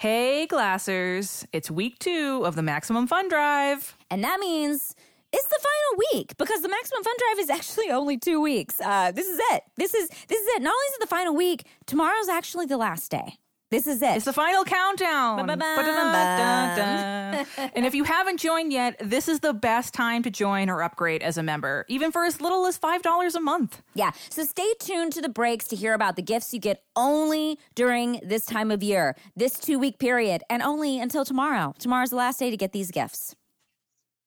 Hey, Glassers. It's week two of the Maximum Fun Drive. And that means it's the final week because the Maximum Fun Drive is actually only two weeks. Uh, this is it. This is this is it. Not only is it the final week, tomorrow's actually the last day. This is it. It's the final countdown. And if you haven't joined yet, this is the best time to join or upgrade as a member, even for as little as $5 a month. Yeah. So stay tuned to the breaks to hear about the gifts you get only during this time of year, this two week period, and only until tomorrow. Tomorrow's the last day to get these gifts.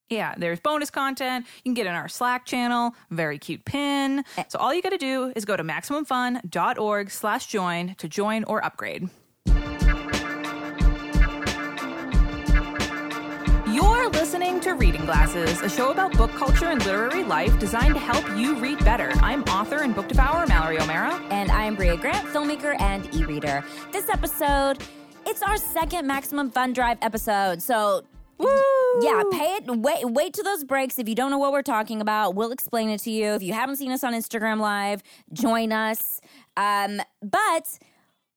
Yeah, there's bonus content. You can get in our Slack channel, very cute pin. Eh. So all you got to do is go to maximumfun.org slash join to join or upgrade. Listening to Reading Glasses, a show about book culture and literary life designed to help you read better. I'm author and book devourer Mallory O'Meara. And I'm Brea Grant, filmmaker and e reader. This episode, it's our second Maximum Fun Drive episode. So, Woo! yeah, pay it. Wait, wait to those breaks. If you don't know what we're talking about, we'll explain it to you. If you haven't seen us on Instagram Live, join us. Um, but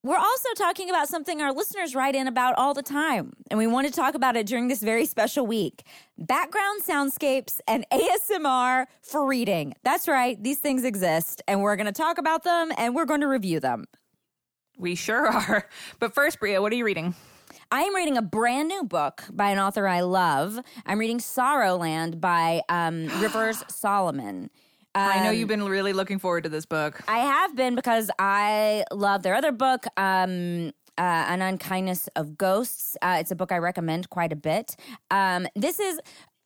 we're also talking about something our listeners write in about all the time, and we want to talk about it during this very special week background soundscapes and ASMR for reading. That's right, these things exist, and we're going to talk about them and we're going to review them. We sure are. But first, Brea, what are you reading? I am reading a brand new book by an author I love. I'm reading Sorrowland by um, Rivers Solomon. I know Um, you've been really looking forward to this book. I have been because I love their other book, um, uh, An Unkindness of Ghosts. Uh, it's a book I recommend quite a bit. Um, this is.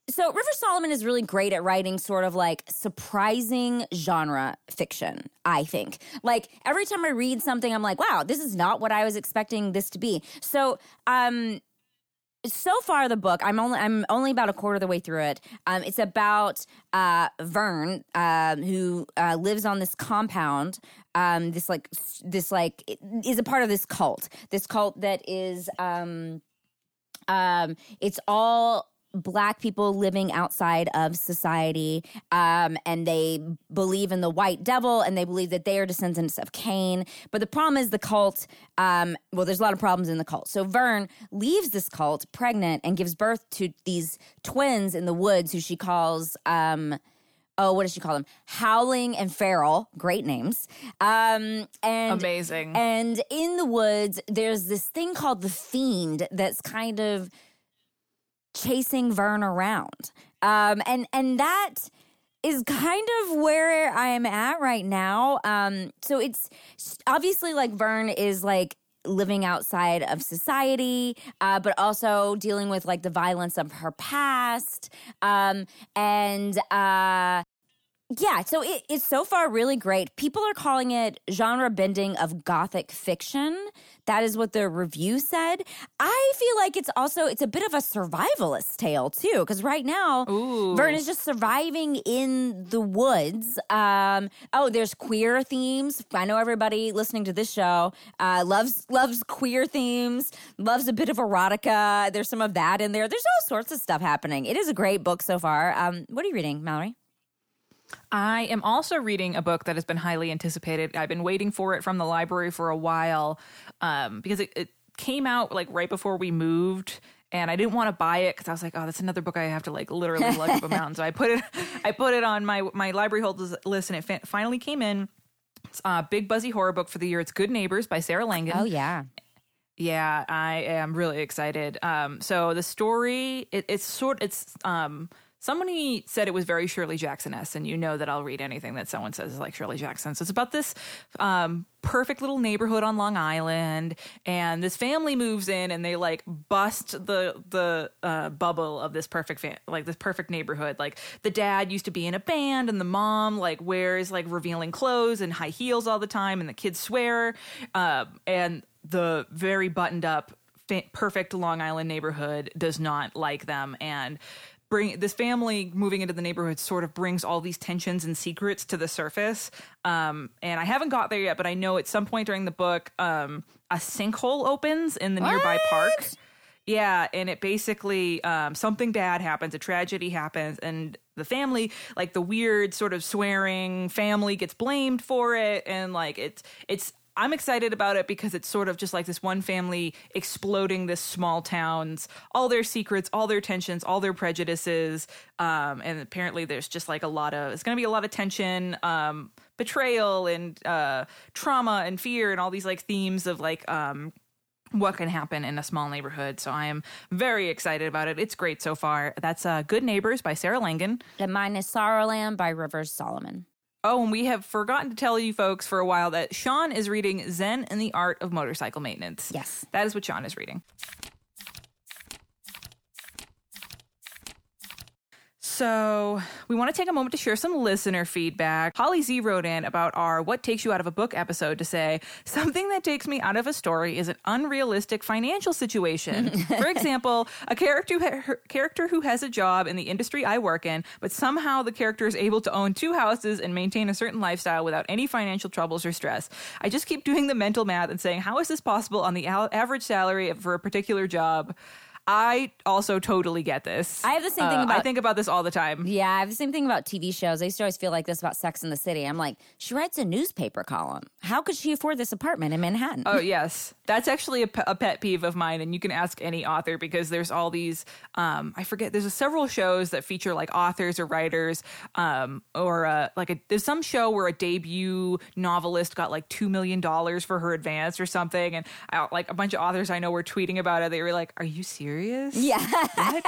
So, River Solomon is really great at writing sort of like surprising genre fiction, I think. Like, every time I read something, I'm like, wow, this is not what I was expecting this to be. So, um, so far the book i'm only i'm only about a quarter of the way through it. Um, it's about uh, vern um, who uh, lives on this compound um, this like this like is a part of this cult. This cult that is um, um, it's all black people living outside of society um, and they believe in the white devil and they believe that they are descendants of cain. But the problem is the cult um, well there's a lot of problems in the cult. So vern leaves this cult pregnant and gives birth to these twins in the woods who she calls um, oh what does she call them? Howling and feral great names. Um, and Amazing. and in the woods, there's this thing called the fiend that's kind of chasing Vern around. Um, and and that is kind of where I am at right now. Um, so it's obviously like Vern is like living outside of society, uh, but also dealing with like the violence of her past. Um, and uh, yeah, so it, it's so far really great. People are calling it genre bending of gothic fiction. That is what the review said. I feel like it's also it's a bit of a survivalist tale too, because right now Ooh. Vern is just surviving in the woods. Um, oh, there's queer themes. I know everybody listening to this show uh, loves loves queer themes, loves a bit of erotica. There's some of that in there. There's all sorts of stuff happening. It is a great book so far. Um, what are you reading, Mallory? I am also reading a book that has been highly anticipated. I've been waiting for it from the library for a while um, because it, it came out like right before we moved. And I didn't want to buy it because I was like, "Oh, that's another book I have to like literally lug up a mountain." So I put it, I put it on my my library holders list, and it fa- finally came in. It's a big buzzy horror book for the year. It's Good Neighbors by Sarah Langan. Oh yeah. Yeah, I am really excited. Um, so the story, it, it's sort, it's um, somebody said it was very Shirley Jackson esque, and you know that I'll read anything that someone says is like Shirley Jackson. So it's about this um, perfect little neighborhood on Long Island, and this family moves in, and they like bust the the uh, bubble of this perfect fam- like this perfect neighborhood. Like the dad used to be in a band, and the mom like wears like revealing clothes and high heels all the time, and the kids swear, uh, and the very buttoned up perfect long island neighborhood does not like them and bring this family moving into the neighborhood sort of brings all these tensions and secrets to the surface. Um, and i haven't got there yet but i know at some point during the book um, a sinkhole opens in the nearby park. Yeah, and it basically um, something bad happens, a tragedy happens, and the family, like the weird sort of swearing family, gets blamed for it, and like it's it's I'm excited about it because it's sort of just like this one family exploding this small town's all their secrets, all their tensions, all their prejudices. Um, and apparently, there's just like a lot of it's going to be a lot of tension, um, betrayal, and uh, trauma and fear, and all these like themes of like um, what can happen in a small neighborhood. So I am very excited about it. It's great so far. That's uh, Good Neighbors by Sarah Langan. And mine is Sorrowland by Rivers Solomon. Oh, and we have forgotten to tell you folks for a while that Sean is reading Zen and the Art of Motorcycle Maintenance. Yes. That is what Sean is reading. So, we want to take a moment to share some listener feedback. Holly Z wrote in about our What Takes You Out of a Book episode to say, Something that takes me out of a story is an unrealistic financial situation. For example, a character, who- character who has a job in the industry I work in, but somehow the character is able to own two houses and maintain a certain lifestyle without any financial troubles or stress. I just keep doing the mental math and saying, How is this possible on the al- average salary for a particular job? I also totally get this. I have the same thing Uh, I think about this all the time. Yeah, I have the same thing about TV shows. I used to always feel like this about Sex in the City. I'm like, she writes a newspaper column. How could she afford this apartment in Manhattan? Oh yes, that's actually a, pe- a pet peeve of mine, and you can ask any author because there's all these. Um, I forget. There's several shows that feature like authors or writers, um, or uh, like a, there's some show where a debut novelist got like two million dollars for her advance or something, and I, like a bunch of authors I know were tweeting about it. They were like, "Are you serious? Yeah. What?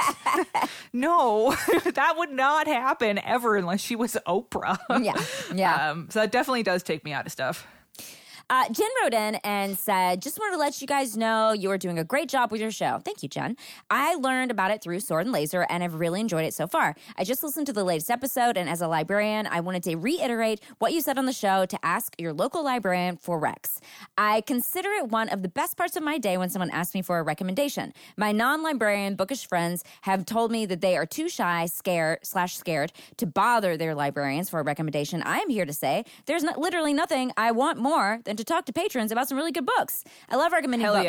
no, that would not happen ever unless she was Oprah." yeah. Yeah. Um, so that definitely does take me out of stuff. Uh, Jen wrote in and said, Just wanted to let you guys know you are doing a great job with your show. Thank you, Jen. I learned about it through Sword and Laser and I've really enjoyed it so far. I just listened to the latest episode, and as a librarian, I wanted to reiterate what you said on the show to ask your local librarian for recs. I consider it one of the best parts of my day when someone asks me for a recommendation. My non librarian bookish friends have told me that they are too shy, scared, slash scared to bother their librarians for a recommendation. I am here to say there's not, literally nothing I want more than to talk to patrons about some really good books. I love recommending Hell books.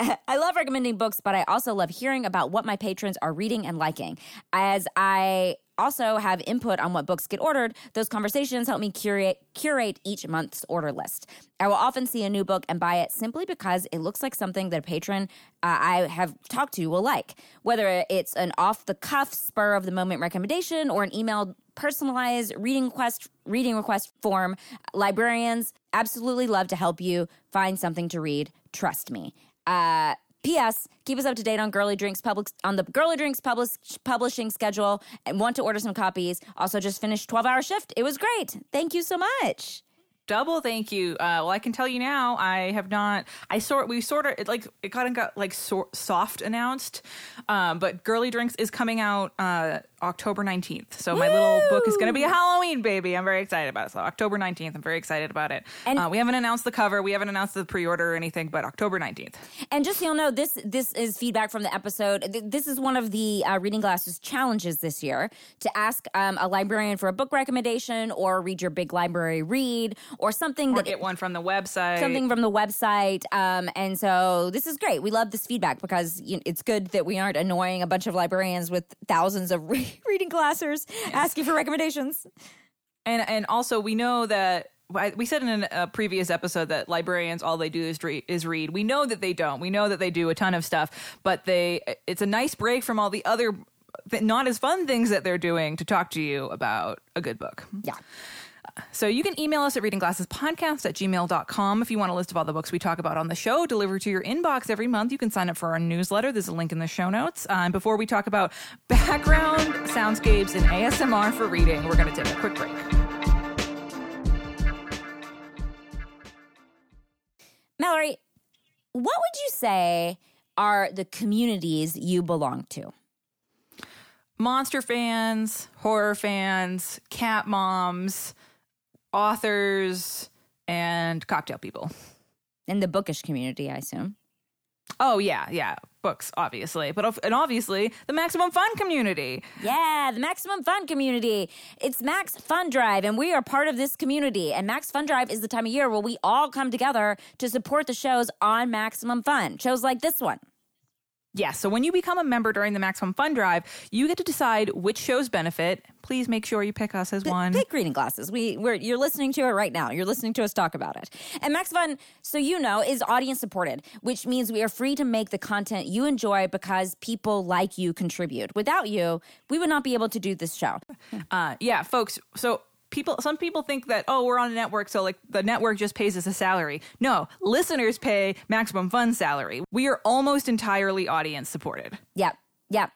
yeah. I love recommending books, but I also love hearing about what my patrons are reading and liking. As I also have input on what books get ordered, those conversations help me curate curate each month's order list. I will often see a new book and buy it simply because it looks like something that a patron uh, I have talked to will like. Whether it's an off the cuff, spur of the moment recommendation or an emailed personalized reading request reading request form, librarians absolutely love to help you find something to read. Trust me. Uh, P.S. Keep us up to date on Girly Drinks public on the Girly Drinks publish, publishing schedule, and want to order some copies. Also, just finished twelve hour shift. It was great. Thank you so much. Double thank you. Uh, well, I can tell you now, I have not. I sort we sort of it like it kind of got like sort soft announced, um, but Girly Drinks is coming out uh, October nineteenth. So my little book is going to be a Halloween baby. I'm very excited about it. So October nineteenth, I'm very excited about it. And- uh, we haven't announced the cover, we haven't announced the pre-order or anything, but October nineteenth. And just so you'll know, this this is feedback from the episode. This is one of the uh, Reading Glasses challenges this year to ask um, a librarian for a book recommendation, or read your big library read, or something Or that get one from the website. something from the website. Um, and so this is great. We love this feedback because you know, it's good that we aren't annoying a bunch of librarians with thousands of reading glassers asking for recommendations. And and also we know that we said in a previous episode that librarians all they do is read, is read. We know that they don't. We know that they do a ton of stuff, but they it's a nice break from all the other not as fun things that they're doing to talk to you about a good book. Yeah. So you can email us at readingglassespodcast at gmail.com if you want a list of all the books we talk about on the show delivered to your inbox every month. You can sign up for our newsletter. There's a link in the show notes. Uh, and before we talk about background soundscapes and ASMR for reading, we're going to take a quick break. Mallory, what would you say are the communities you belong to? monster fans, horror fans, cat moms, authors, and cocktail people. In the bookish community, I assume. Oh yeah, yeah, books obviously, but and obviously the maximum fun community. Yeah, the Maximum Fun community. It's Max Fun Drive, and we are part of this community. And Max Fun Drive is the time of year where we all come together to support the shows on Maximum Fun. Shows like this one. Yeah, so when you become a member during the Maximum Fun Drive, you get to decide which shows benefit. Please make sure you pick us as one. Pick reading glasses. We we're you're listening to it right now. You're listening to us talk about it. And Max Fun, so you know, is audience supported, which means we are free to make the content you enjoy because people like you contribute. Without you, we would not be able to do this show. Uh, yeah, folks. So people some people think that oh we're on a network so like the network just pays us a salary no listeners pay maximum fun salary we are almost entirely audience supported Yep. Yep.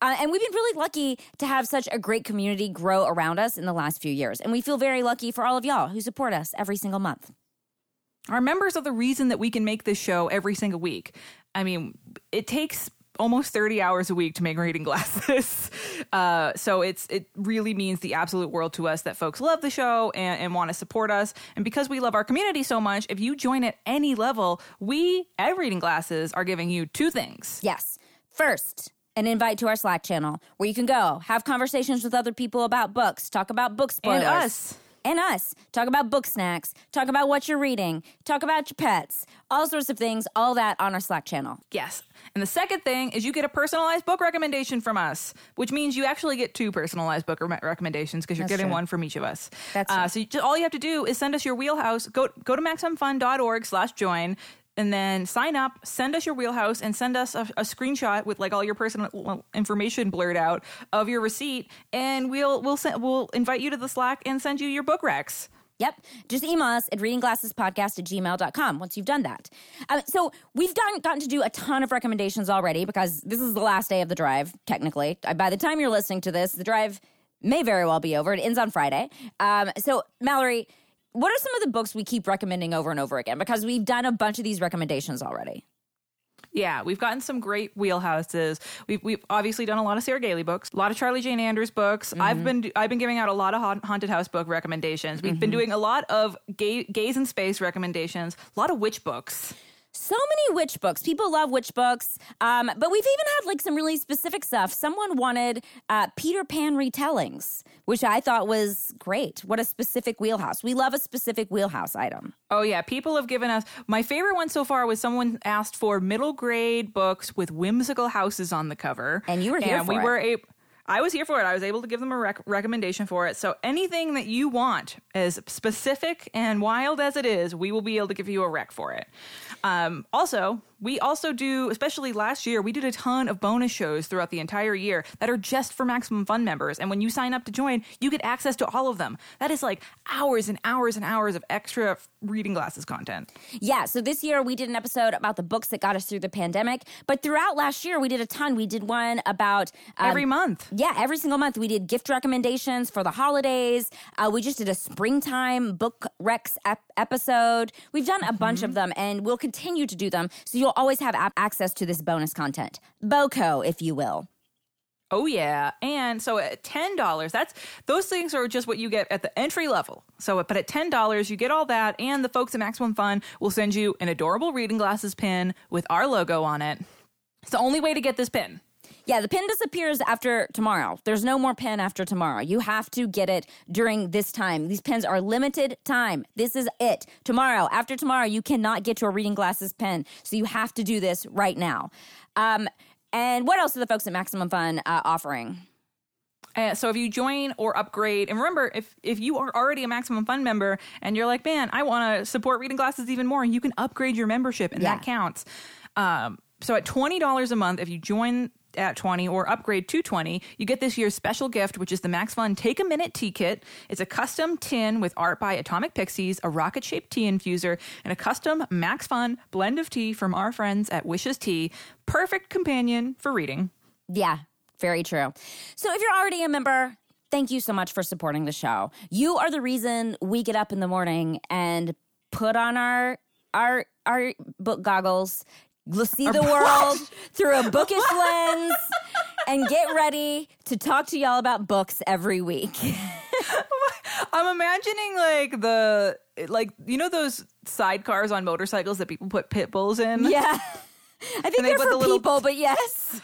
Uh, and we've been really lucky to have such a great community grow around us in the last few years. And we feel very lucky for all of y'all who support us every single month. our members are the reason that we can make this show every single week i mean it takes almost 30 hours a week to make reading glasses uh, so it's it really means the absolute world to us that folks love the show and, and want to support us and because we love our community so much if you join at any level we at reading glasses are giving you two things Yes. First, an invite to our Slack channel where you can go have conversations with other people about books, talk about book spoilers. and us And us. Talk about book snacks, talk about what you're reading, talk about your pets, all sorts of things, all that on our Slack channel. Yes. And the second thing is you get a personalized book recommendation from us, which means you actually get two personalized book re- recommendations because you're That's getting true. one from each of us. That's uh, so you just, all you have to do is send us your wheelhouse. Go go to maximumfun.org slash join and then sign up, send us your wheelhouse, and send us a, a screenshot with like all your personal information blurred out of your receipt, and we'll we'll send, we'll invite you to the Slack and send you your book recs. Yep. Just email us at readingglassespodcast at gmail.com once you've done that. Um, so we've gotten, gotten to do a ton of recommendations already because this is the last day of the drive, technically. Uh, By the time you're listening to this, the drive may very well be over. It ends on Friday. Um, so, Mallory, what are some of the books we keep recommending over and over again? Because we've done a bunch of these recommendations already. Yeah, we've gotten some great wheelhouses. We've we've obviously done a lot of Sarah Gailey books, a lot of Charlie Jane Andrews books. I've mm-hmm. been I've been giving out a lot of haunted house book recommendations. We've been mm-hmm. doing a lot of gay, gays in space recommendations, a lot of witch books. So many witch books. People love witch books. Um, but we've even had like some really specific stuff. Someone wanted uh, Peter Pan retellings, which I thought was great. What a specific wheelhouse. We love a specific wheelhouse item. Oh yeah, people have given us my favorite one so far was someone asked for middle grade books with whimsical houses on the cover, And you were here and we it. were able. I was here for it. I was able to give them a rec- recommendation for it. So anything that you want, as specific and wild as it is, we will be able to give you a rec for it. Um, also, we also do, especially last year, we did a ton of bonus shows throughout the entire year that are just for Maximum Fun members. And when you sign up to join, you get access to all of them. That is like hours and hours and hours of extra reading glasses content. Yeah, so this year we did an episode about the books that got us through the pandemic. But throughout last year, we did a ton. We did one about um, Every month. Yeah, every single month we did gift recommendations for the holidays. Uh, we just did a springtime book recs ep- episode. We've done a bunch of them, and we'll continue to do them. So you'll always have ap- access to this bonus content, BOCO, if you will. Oh yeah, and so at ten dollars, that's those things are just what you get at the entry level. So, but at ten dollars, you get all that, and the folks at Maximum Fun will send you an adorable reading glasses pin with our logo on it. It's the only way to get this pin. Yeah, the pin disappears after tomorrow. There's no more pin after tomorrow. You have to get it during this time. These pins are limited time. This is it. Tomorrow, after tomorrow, you cannot get your reading glasses pin. So you have to do this right now. Um, and what else are the folks at Maximum Fun uh, offering? Uh, so if you join or upgrade, and remember, if if you are already a Maximum Fun member and you're like, man, I want to support reading glasses even more, you can upgrade your membership, and Yeah. that counts. Um, so at twenty dollars a month, if you join at 20 or upgrade to 20 you get this year's special gift which is the max fun take a minute tea kit it's a custom tin with art by atomic pixies a rocket shaped tea infuser and a custom max fun blend of tea from our friends at wishes tea perfect companion for reading Yeah, very true. So if you're already a member, thank you so much for supporting the show. You are the reason we get up in the morning and put on our our our book goggles, see the world through a bookish lens, and get ready to talk to y'all about books every week. I'm imagining like the like you know those sidecars on motorcycles that people put pit bulls in. yeah. I think they they're put for the little- people, but yes.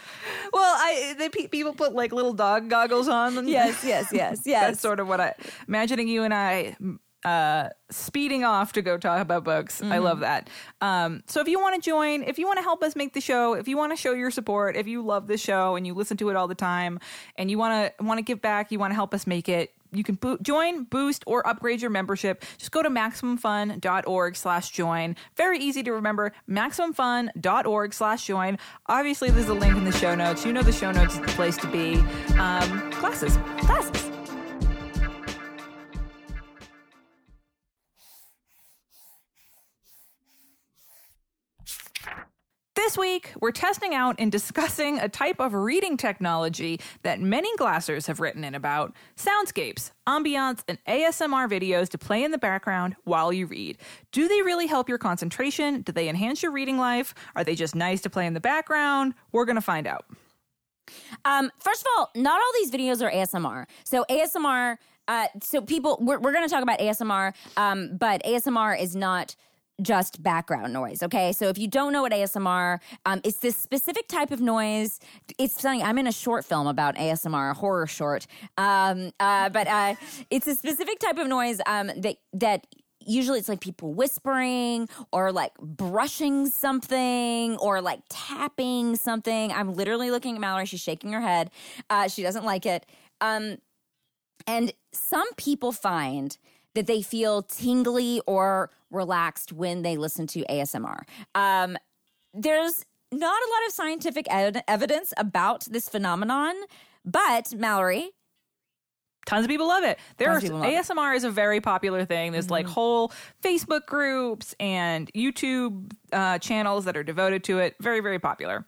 Well, I they pe- people put like little dog goggles on. And Yes, yes, yes, yes. That's sort of what I imagining you and I uh, speeding off to go talk about books. I love that. Um, so if you want to join, if you want to help us make the show, if you want to show your support, if you love the show and you listen to it all the time, and you want to want to give back, you want to help us make it. You can bo- join, boost, or upgrade your membership. Just go to MaximumFun.org slash join. Very easy to remember, MaximumFun.org slash join. Obviously, there's a link in the show notes. You know the show notes is the place to be. Um, classes. Classes. This week, we're testing out and discussing a type of reading technology that many glassers have written in about soundscapes, ambiance, and ASMR videos to play in the background while you read. Do they really help your concentration? Do they enhance your reading life? Are they just nice to play in the background? We're going to find out. Um, first of all, not all these videos are ASMR. So ASMR, uh, so people, we're, we're going to talk about ASMR, um, but ASMR is not just background noise. Okay, so if you don't know what ASMR, um, it's this specific type of noise. It's funny. I'm in a short film about ASMR, a horror short, um, uh, but uh, it's a specific type of noise um, that that usually it's like people whispering or like brushing something or like tapping something. I'm literally looking at Mallory. She's shaking her head. Uh, she doesn't like it. Um, and some people find that they feel tingly or relaxed when they listen to ASMR. Um, there's not a lot of scientific ed- evidence about this phenomenon, but Mallory, Tons of people love it. There are love. Mm-hmm. ASMR is a very popular thing. There's like whole Facebook groups and YouTube uh, channels that are devoted to it. Very, very popular.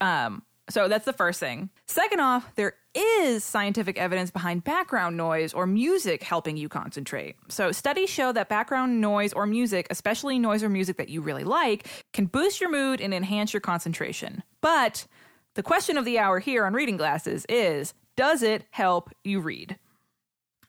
Um, so that's the first thing. Second off, there is scientific evidence behind background noise or music helping you concentrate. So studies show that background noise or music, especially noise or music that you really like, can boost your mood and enhance your concentration. But the question of the hour here on Reading Glasses is Does it help you read?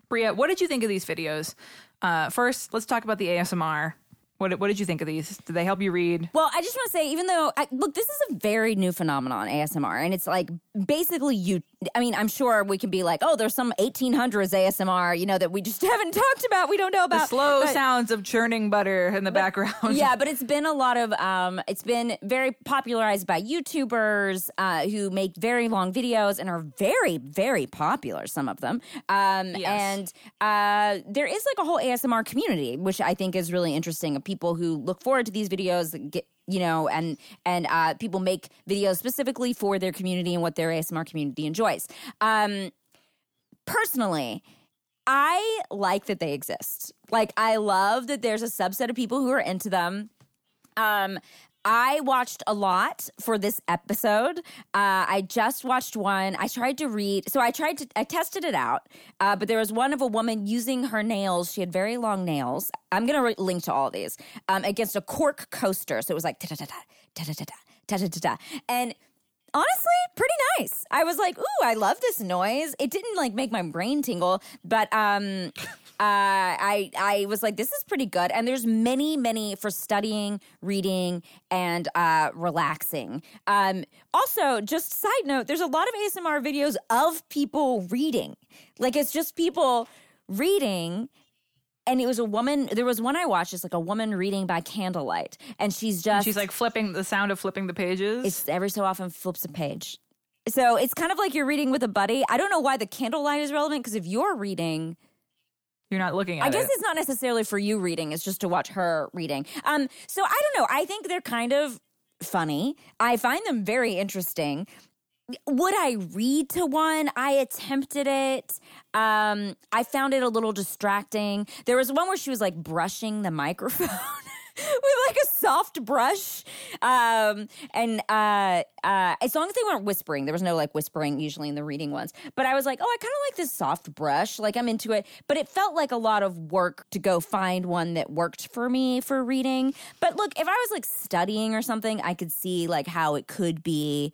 Brea, what did you think of these videos? Uh, first, let's talk about the ASMR. What, what did you think of these? Did they help you read? Well, I just want to say, even though, I, look, this is a very new phenomenon, ASMR, and it's like basically you. I mean, I'm sure we can be like, oh, there's some 1800s ASMR, you know, that we just haven't talked about. We don't know about The slow but- sounds of churning butter in the background. yeah, but it's been a lot of um, it's been very popularized by YouTubers uh, who make very long videos and are very very popular. Some of them, um, Yes. and uh, there is like a whole ASMR community, which I think is really interesting. Of people who look forward to these videos, get you know, and and uh, people make videos specifically for their community and what their ASMR community enjoys. Um, personally. I like that they exist. Like I love that there's a subset of people who are into them. Um I watched a lot for this episode. Uh, I just watched one. I tried to read, so I tried to, I tested it out, uh, but there was one of a woman using her nails. She had very long nails. I'm going to re- link to all these um, against a cork coaster. So it was like da da da da da da da da da da. And honestly pretty nice. I was like ooh i love this noise. It didn't like make my brain tingle but um uh i i was like this is pretty good. And there's many many for studying reading and uh relaxing. Um also just side note there's a lot of asmr videos of people reading. Like it's just people reading and it was a woman there was one i watched it's like a woman reading by candlelight and she's just She's like flipping the sound of flipping the pages. it's every so often flips a page. So it's kind of like you're reading with a buddy. I don't know why the candlelight is relevant because if you're reading, You're not looking at I guess it. it's not necessarily for you reading, it's just to watch her reading. Um, so I don't know. I think they're kind of funny. I find them very interesting. Would I read to one? I attempted it. Um, I found it a little distracting. There was one where she was like brushing the microphone. With like a soft brush, um, and uh, uh, as long as they weren't whispering, there was no like whispering usually in the reading ones. But I was like, oh, I kind of like this soft brush, like I'm into it. But it felt like a lot of work to go find one that worked for me for reading. But look, if I was like studying or something, I could see like how it could be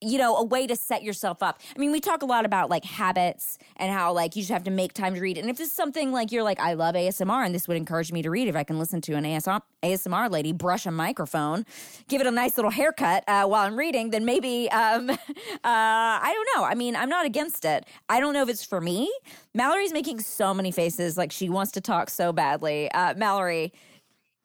you know, a way to set yourself up. I mean, we talk a lot about like habits and how like you just have to make time to read. And if this is something like you're like, I love ASMR and this would encourage me to read, if I can listen to an ASMR, lady brush a microphone, give it a nice little haircut uh, while I'm reading, then maybe, um, uh, I don't know. I mean, I'm not against it. I don't know if it's for me. Mallory's making so many faces like she wants to talk so badly. Uh, Mallory,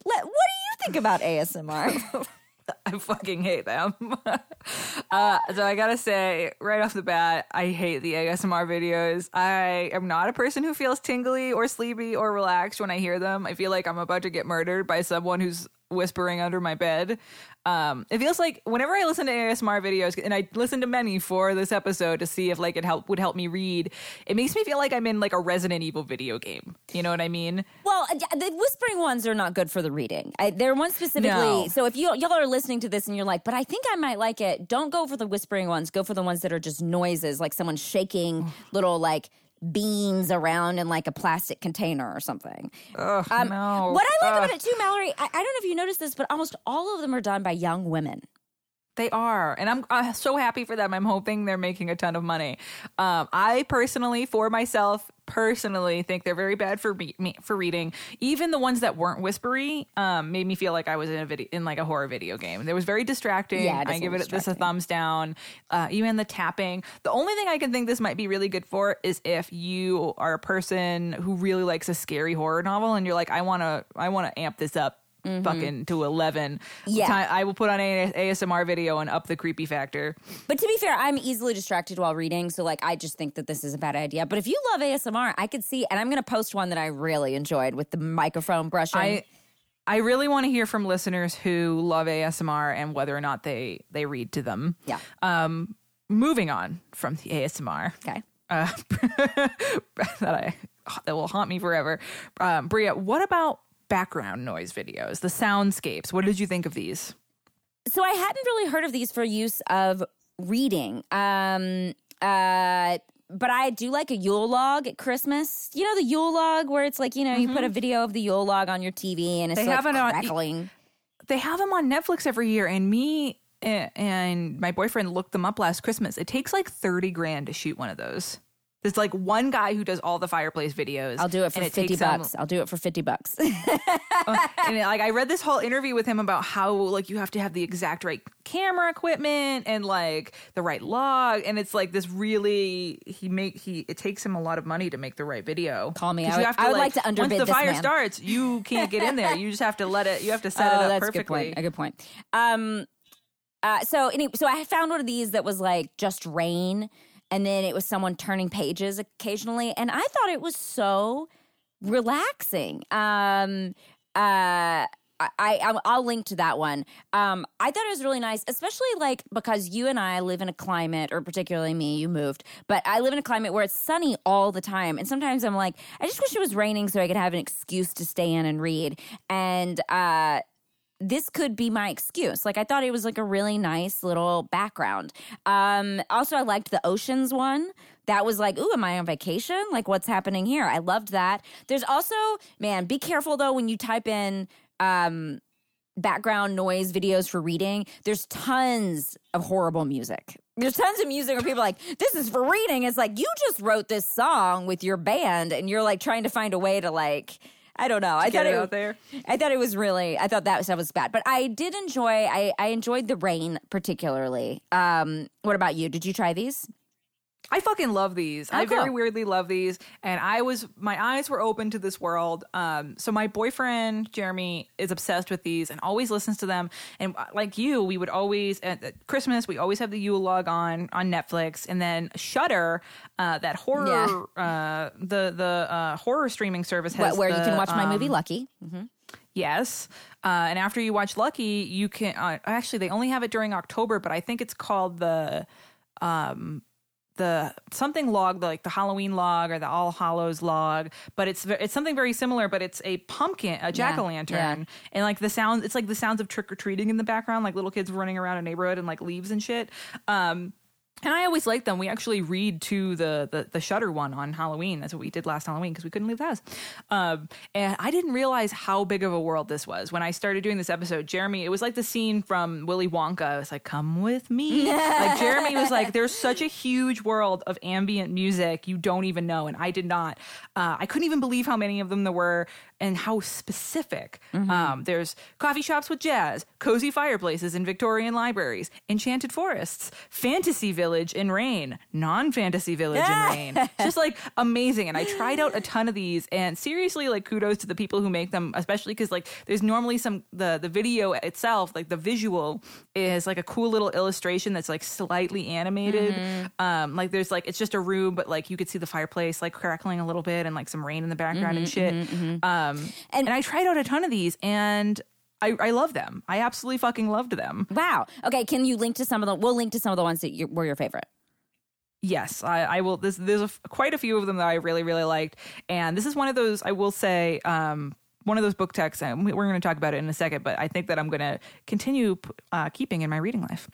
let, what do you think about ASMR? I fucking hate them. uh, so I gotta say, right off the bat, I hate the ASMR videos. I am not a person who feels tingly or sleepy or relaxed when I hear them. I feel like I'm about to get murdered by someone who's whispering under my bed. Um, it feels like whenever I listen to ASMR videos, and I listened to many for this episode to see if like it help would help me read. It makes me feel like I'm in like a Resident Evil video game. You know what I mean? Well, uh, the whispering ones are not good for the reading. I, they're one specifically. No. So if you y'all are listening to this and you're like, but I think I might like it, don't go for the whispering ones. Go for the ones that are just noises, like someone shaking little like beans around in like a plastic container or something. Ugh, Um, no. What I like Ugh. about it too, Mallory, I, I don't know if you noticed this, but almost all of them are done by young women. They are, and I'm uh, so happy for them. I'm hoping they're making a ton of money. Um, I personally, for myself, personally think they're very bad for me, me for reading. Even the ones that weren't whispery um, made me feel like I was in a video in like a horror video game. It was very distracting. Yeah, I give it this a thumbs down. Uh, even the tapping. The only thing I can think this might be really good for is if you are a person who really likes a scary horror novel and you're like, I want to, I want to amp this up. Fucking to eleven. Mm-hmm. Yeah. Ti- I will put on a ASMR video and up the creepy factor. But to be fair, I'm easily distracted while reading, so like I just think that this is a bad idea. But if you love ASMR, I could see, and I'm going to post one that I really enjoyed with the microphone brushing. I I really want to hear from listeners who love ASMR and whether or not they they read to them. yeah. Um, moving on from the ASMR okay. uh, that I that will haunt me forever. Um, Brea, what about background noise videos, the soundscapes? What did you think of these? So I hadn't really heard of these for use of reading. Um. Uh. But I do like a Yule log at Christmas. You know the Yule log where it's like you know you put a video of the Yule log on your TV and it's They like have it on- They have them on Netflix every year, and me and my boyfriend looked them up last Christmas. It takes like thirty grand to shoot one of those. There's like one guy who does all the fireplace videos. I'll do it for and fifty takes him- bucks. I'll do it for fifty bucks. and like I read this whole interview with him about how like you have to have the exact right camera equipment and like the right log, and it's like this really he make he it takes him a lot of money to make the right video. Call me. I you would- have I would like to underbid. Once the fire man. starts, you can't get in there. You just have to let it. You have to set it oh, up that's perfectly. a good point. A good point. Um, uh, so anyway, so I found one of these that was like just rain, and then it was someone turning pages occasionally, and I thought it was so relaxing. Um, uh. I, I I'll link to that one. Um, I thought it was really nice, especially like because you and I live in a climate, or particularly me, you moved, but I live in a climate where it's sunny all the time, and sometimes I'm like, I just wish it was raining so I could have an excuse to stay in and read. And uh, this could be my excuse. Like I thought it was like a really nice little background. Um also I liked the oceans one. That was like, ooh, am I on vacation? Like what's happening here? I loved that. There's also, man, be careful though when you type in um background noise videos for reading. There's tons of horrible music. There's tons of music where people like, this is for reading. It's like you just wrote this song with your band and you're like trying to find a way to like I don't know. I thought it out there. I thought it was really. I thought that stuff was bad, but I did enjoy. I I enjoyed the rain particularly. Um, what about you? Did you try these? I fucking love these. Oh, I very weirdly love these, and I was my eyes were open to this world. Um, so my boyfriend Jeremy is obsessed with these and always listens to them. And uh, like you, we would always at at Christmas we always have the Yule log on on Netflix, and then Shudder, uh, that horror, uh, the the uh, horror streaming service has Where, where you can watch my um, movie Lucky. Yes. Uh, and after you watch Lucky, you can uh, actually they only have it during October, but I think it's called the um the something log, like the Halloween log or the All Hallows log, but it's it's something very similar, but it's a pumpkin, a jack o' lantern, yeah. and like the sound, it's like the sounds of trick or treating in the background, like little kids running around a neighborhood and like leaves and shit. Um, And I always like them. We actually read to the the, the Shudder one on Halloween. That's what we did last Halloween because we couldn't leave the house. Um, and I didn't realize how big of a world this was when I started doing this episode. Jeremy, it was like the scene from Willy Wonka. It was like, "Come with me." like Jeremy was like, "There's such a huge world of ambient music you don't even know," and I did not. Uh, I couldn't even believe how many of them there were and how specific. Um, there's coffee shops with jazz, cozy fireplaces in Victorian libraries, enchanted forests, fantasy village in rain, non fantasy village in rain. Just like amazing. And I tried out a ton of these, and seriously, like kudos to the people who make them, especially because like there's normally some the the video itself, like the visual is like a cool little illustration that's like slightly animated. Um, like there's like it's just a room, but like you could see the fireplace like crackling a little bit and like some rain in the background and shit. Um, and, And- I tried out a ton of these, and I, I love them. I absolutely fucking loved them. Wow. Okay, can you link to some of the? We'll link to some of the ones that you, were your favorite. Yes, I, I will. This, there's a, quite a few of them that I really, really liked, and this is one of those. I will say, um, one of those book texts. And we- we're going to talk about it in a second, but I think that I'm going to continue uh, keeping in my reading life.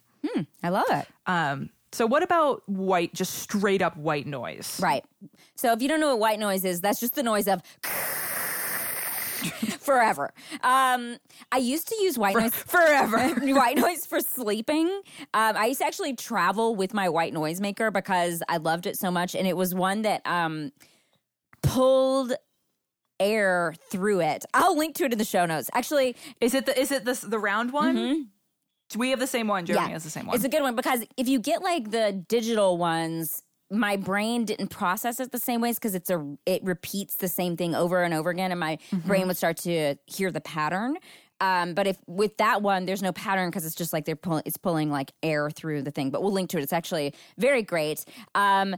I love it. Um, so, what about white? Just straight up white noise. Right. So if you don't know what white noise is, that's just the noise of forever. Um, I used to use white noise Forever. white noise for sleeping. Um, I used to actually travel with my white noise maker because I loved it so much, and it was one that um, pulled air through it. I'll link to it in the show notes. Actually, Is it the is it the the round one? Mm-hmm. Do we have the same one? Jeremy has the same one. It's a good one because if you get like the digital ones, my brain didn't process it the same ways because it's a it repeats the same thing over and over again, and my Mm-hmm. brain would start to hear the pattern. Um, but if with that one, there's no pattern because it's just like they're pulling, it's pulling like air through the thing. But we'll link to it. It's actually very great. Um,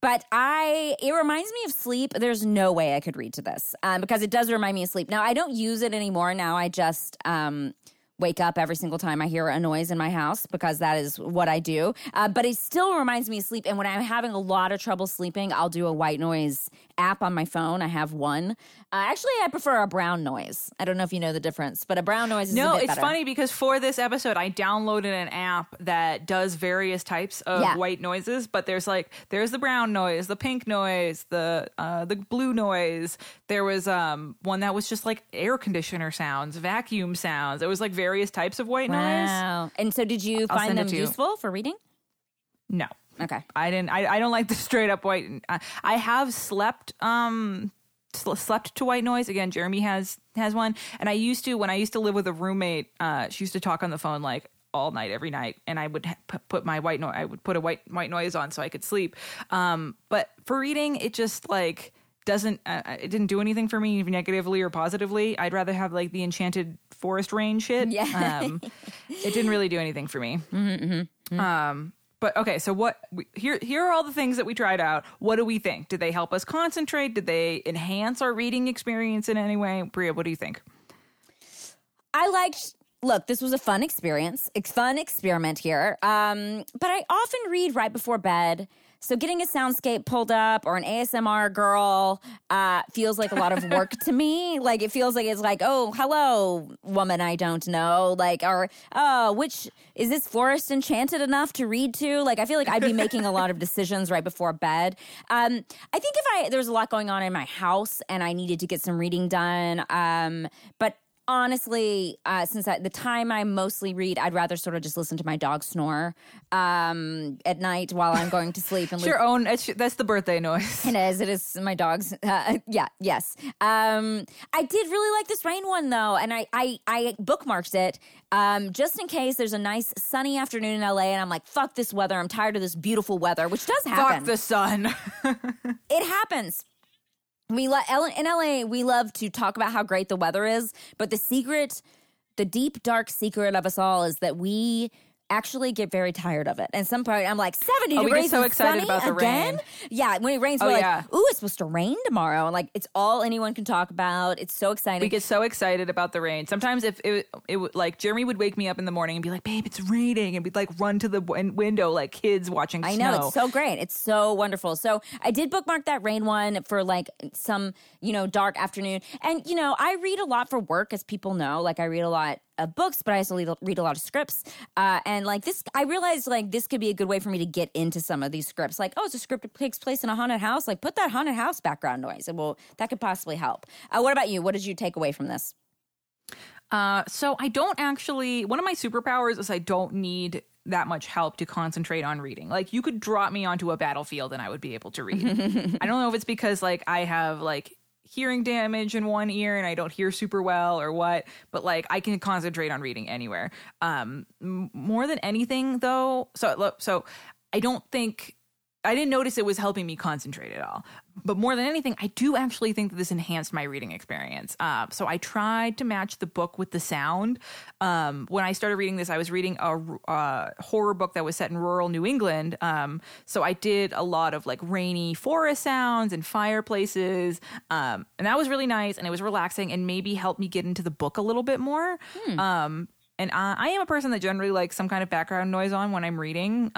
but I, it reminds me of sleep. There's no way I could read to this um, because it does remind me of sleep. Now I don't use it anymore. Now I just um, wake up every single time I hear a noise in my house because that is what I do. Uh, but it still reminds me of sleep. And when I'm having a lot of trouble sleeping, I'll do a white noise app on my phone. I have one. Uh, actually, I prefer a brown noise. I don't know if you know the difference, but a brown noise is a No, it's better. funny because for this episode, I downloaded an app that does various types of Yeah. white noises. But there's like there's the brown noise, the pink noise, the uh, the blue noise. There was um one that was just like air conditioner sounds, vacuum sounds. It was like various types of white noise. Wow. And so, did you I'll find them you. useful for reading? No, Okay. I didn't. I, I don't like the straight up white. I, I have slept um sl- slept to white noise again. Jeremy has has one, and I used to when I used to live with a roommate. Uh, she used to talk on the phone like all night every night, and I would ha- put my white noise. I would put a white white noise on so I could sleep. Um, but for reading, it just like doesn't uh, it didn't do anything for me negatively or positively i'd rather have like the enchanted forest rain shit Yeah. um it didn't really do anything for me um, but okay, so what? We, here, here are all the things that we tried out. What do we think? Did they help us concentrate? Did they enhance our reading experience in any way? Brea, what do you think? I liked. Look, this was a fun experience, a fun experiment here. Um, but I often read right before bed, so getting a soundscape pulled up or an ASMR girl uh, feels like a lot of work to me. Like it feels like it's like, oh, hello, woman I don't know. Like, or oh, which is this forest enchanted enough to read to? Like, I feel like I'd be making a lot of decisions right before bed. Um, I think if I there's a lot going on in my house and I needed to get some reading done, um, but honestly, uh, since I, the time I mostly read, I'd rather sort of just listen to my dog snore um, at night while I'm going to sleep. And It's your own. It's, that's the birthday noise. it is. It is my dog's. Uh, yeah. Yes. Um, I did really like this rain one though, and I I, I bookmarked it um, just in case there's a nice sunny afternoon in LA, and I'm like, fuck this weather. I'm tired of this beautiful weather, which does happen. Fuck the sun. It happens. We in LA, we love to talk about how great the weather is, but the secret, the deep dark secret of us all is that we actually get very tired of it. And some point, I'm like, 70 Oh, degrees so excited sunny about the again? rain. Yeah, when it rains, Oh, we're like, ooh, it's supposed to rain tomorrow. And like, it's all anyone can talk about. It's so exciting. we get so excited about the rain. Sometimes if it, it would like Jeremy would wake me up in the morning and be like, "Babe, it's raining," and we'd like run to the win- window like kids watching I snow. know it's so great. It's so wonderful. So I did bookmark that rain one for like some, you know, dark afternoon. And you know, I read a lot for work, as people know. Like I read a lot of books, but I also read, read a lot of scripts. Uh, and like this, I realized like this could be a good way for me to get into some of these scripts. Like, oh, it's a script that takes place in a haunted house. Like, put that haunted house background noise, and well, that could possibly help. Uh, what about you? What did you take away from this? Uh, so I don't actually. One of my superpowers is I don't need that much help to concentrate on reading. Like you could drop me onto a battlefield and I would be able to read. I don't know if it's because like I have like hearing damage in one ear and I don't hear super well or what, but like I can concentrate on reading anywhere. Um more than anything though, so so I don't think I didn't notice it was helping me concentrate at all. But more than anything, I do actually think that this enhanced my reading experience. Uh, so I tried to match the book with the sound. Um, when I started reading this, I was reading a uh, horror book that was set in rural New England. Um, so I did a lot of like rainy forest sounds and fireplaces. Um, and that was really nice and it was relaxing and maybe helped me get into the book a little bit more. Hmm. Um, and I, I, am a person that generally likes some kind of background noise on when I'm reading.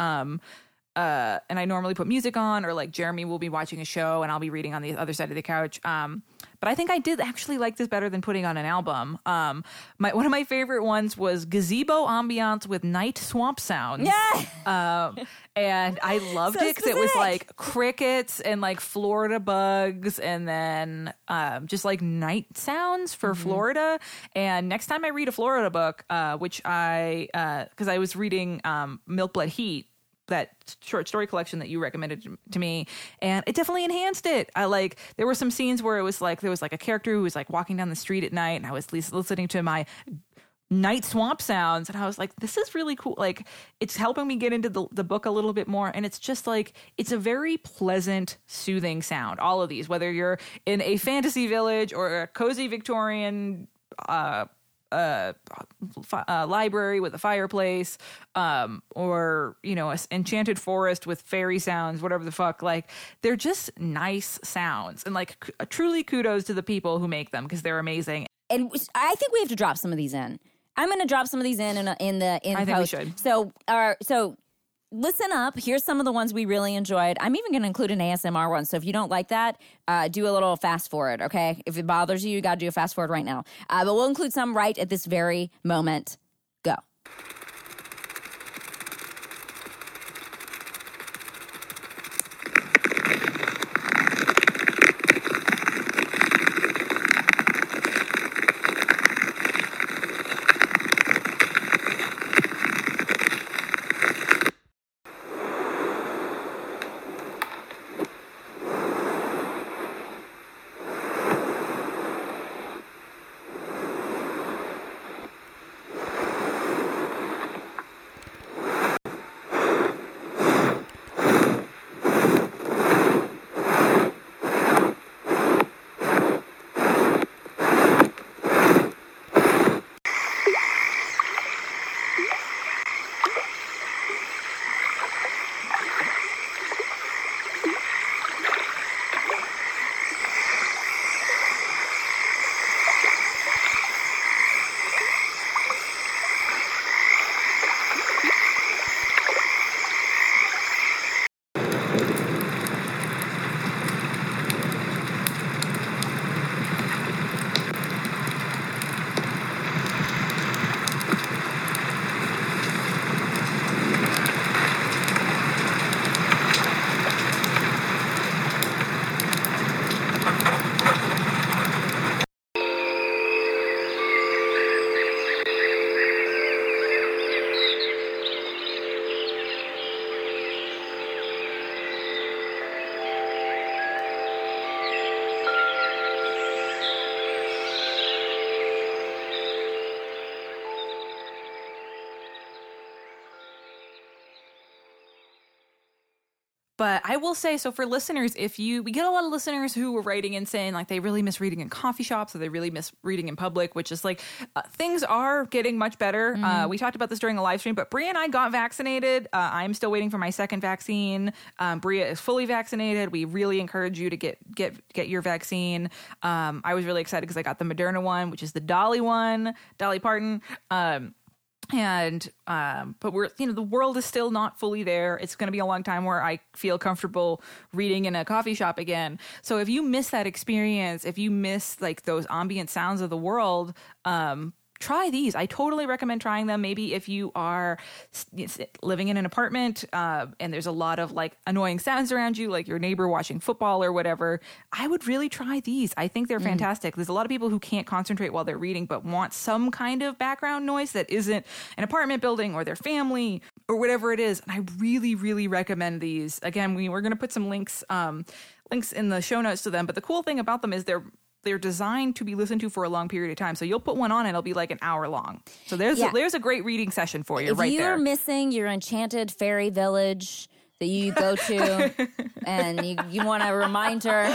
Uh, and I normally put music on, or like Jeremy will be watching a show and I'll be reading on the other side of the couch. Um, but I think I did actually like this better than putting on an album. Um, my one of my favorite ones was gazebo ambiance with night swamp sounds. Yeah, um, and I loved so it because it was like crickets and like Florida bugs, and then um, just like night sounds for mm-hmm. Florida. And next time I read a Florida book, uh, which I because uh, I was reading um, Milk Blood Heat that short story collection that you recommended to me and it definitely enhanced it. I like there were some scenes where it was like there was like a character who was like walking down the street at night and i was listening to my night swamp sounds and i was like this is really cool. Like it's helping me get into the, the book a little bit more and it's just like it's a very pleasant soothing sound all of these whether you're in a fantasy village or a cozy victorian uh a, a, library with a fireplace, um, or you know, an enchanted forest with fairy sounds, whatever the fuck. Like they're just nice sounds, and like truly kudos to the people who make them because they're amazing. And I think we have to drop some of these in. I'm going to drop some of these in in, in the in I post. we should. So, uh, so listen up. Here's some of the ones we really enjoyed. I'm even going to include an ASMR one. So if you don't like that, uh, do a little fast forward, okay? If it bothers you, you got to do a fast forward right now. Uh, but we'll include some right at this very moment. Go. I will say, so for listeners, if you, we get a lot of listeners who were writing and saying like they really miss reading in coffee shops or they really miss reading in public, which is like uh, things are getting much better. Uh, mm-hmm. Uh, we talked about this during a live stream, but Brea and I got vaccinated. Uh, I'm still waiting for my second vaccine. Um, Brea is fully vaccinated. We really encourage you to get get get your vaccine. Um, I was really excited because I got the Moderna one, which is the Dolly one, Dolly Parton. Um, and um but we're you know the world is still not fully there. It's going to be a long time where i feel comfortable reading in a coffee shop again. So if you miss that experience if you miss like those ambient sounds of the world um try these. I totally recommend trying them. Maybe if you are living in an apartment uh, and there's a lot of like annoying sounds around you, like your neighbor watching football or whatever, I would really try these. I think they're mm. fantastic. There's a lot of people who can't concentrate while they're reading, but want some kind of background noise that isn't an apartment building or their family or whatever it is. And I really, really recommend these. Again, we, we're going to put some links. Um, links in the show notes to them but the cool thing about them is they're they're designed to be listened to for a long period of time. So you'll put one on and it'll be like an hour long. So there's yeah. a, there's a great reading session for you right? if right you're there. missing your enchanted fairy village that you go to and you, you want a reminder.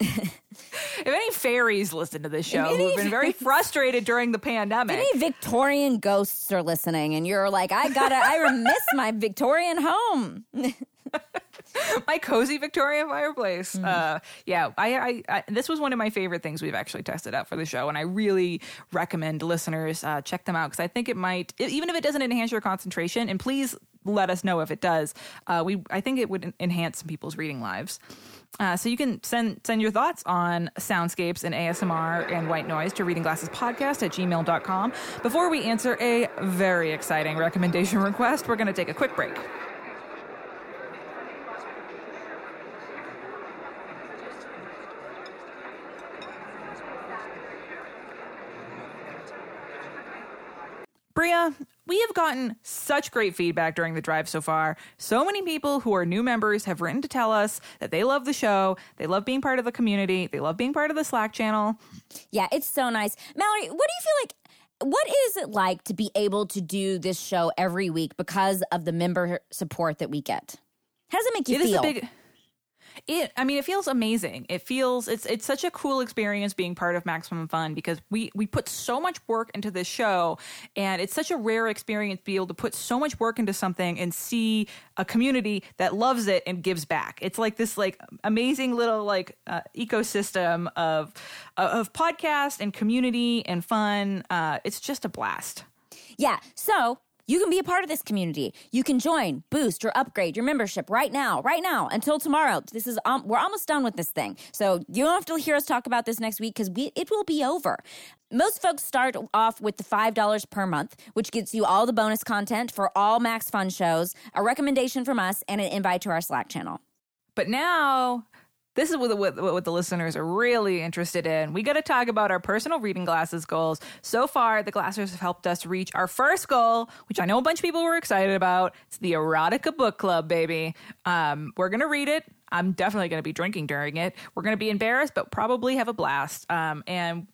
if any fairies listen to this show who've been very frustrated during the pandemic, any Victorian ghosts are listening, and you're like, I gotta, I miss my Victorian home. my cozy Victorian fireplace. Mm-hmm. Uh, yeah, I, I, I, this was one of my favorite things we've actually tested out for the show, and I really recommend listeners uh, check them out because I think it might, even if it doesn't enhance your concentration, and please let us know if it does. Uh, we, I think it would enhance some people's reading lives. Uh, so you can send send your thoughts on soundscapes and ASMR and white noise to reading glasses podcast at gmail.com. Before we answer a very exciting recommendation request, we're going to take a quick break. We have gotten such great feedback during the drive so far. So many people who are new members have written to tell us that they love the show, they love being part of the community, they love being part of the Slack channel. Yeah, it's so nice. Mallory, what do you feel like? What is it like to be able to do this show every week because of the member support that we get? How does it make you it feel? It i mean it feels amazing. It feels it's it's such a cool experience being part of maximum fun because we we put so much work into this show and it's such a rare experience to be able to put so much work into something and see a community that loves it and gives back. It's like this like amazing little like uh, ecosystem of of podcast and community and fun. Uh, it's just a blast. Yeah. So you can be a part of this community. You can join, boost, or upgrade your membership right now, right now until tomorrow. This is um, we're almost done with this thing, so you don't have to hear us talk about this next week because we it will be over. Most folks start off with the $5 per month, which gets you all the bonus content for all Max Fun shows, a recommendation from us, and an invite to our Slack channel. But now this is what, what, what the listeners are really interested in. We got to talk about our personal reading glasses goals. So far, the Glassers have helped us reach our first goal, which I know a bunch of people were excited about. It's the Erotica Book Club, baby. Um, we're going to read it. I'm definitely going to be drinking during it. We're going to be embarrassed, but probably have a blast. Um, and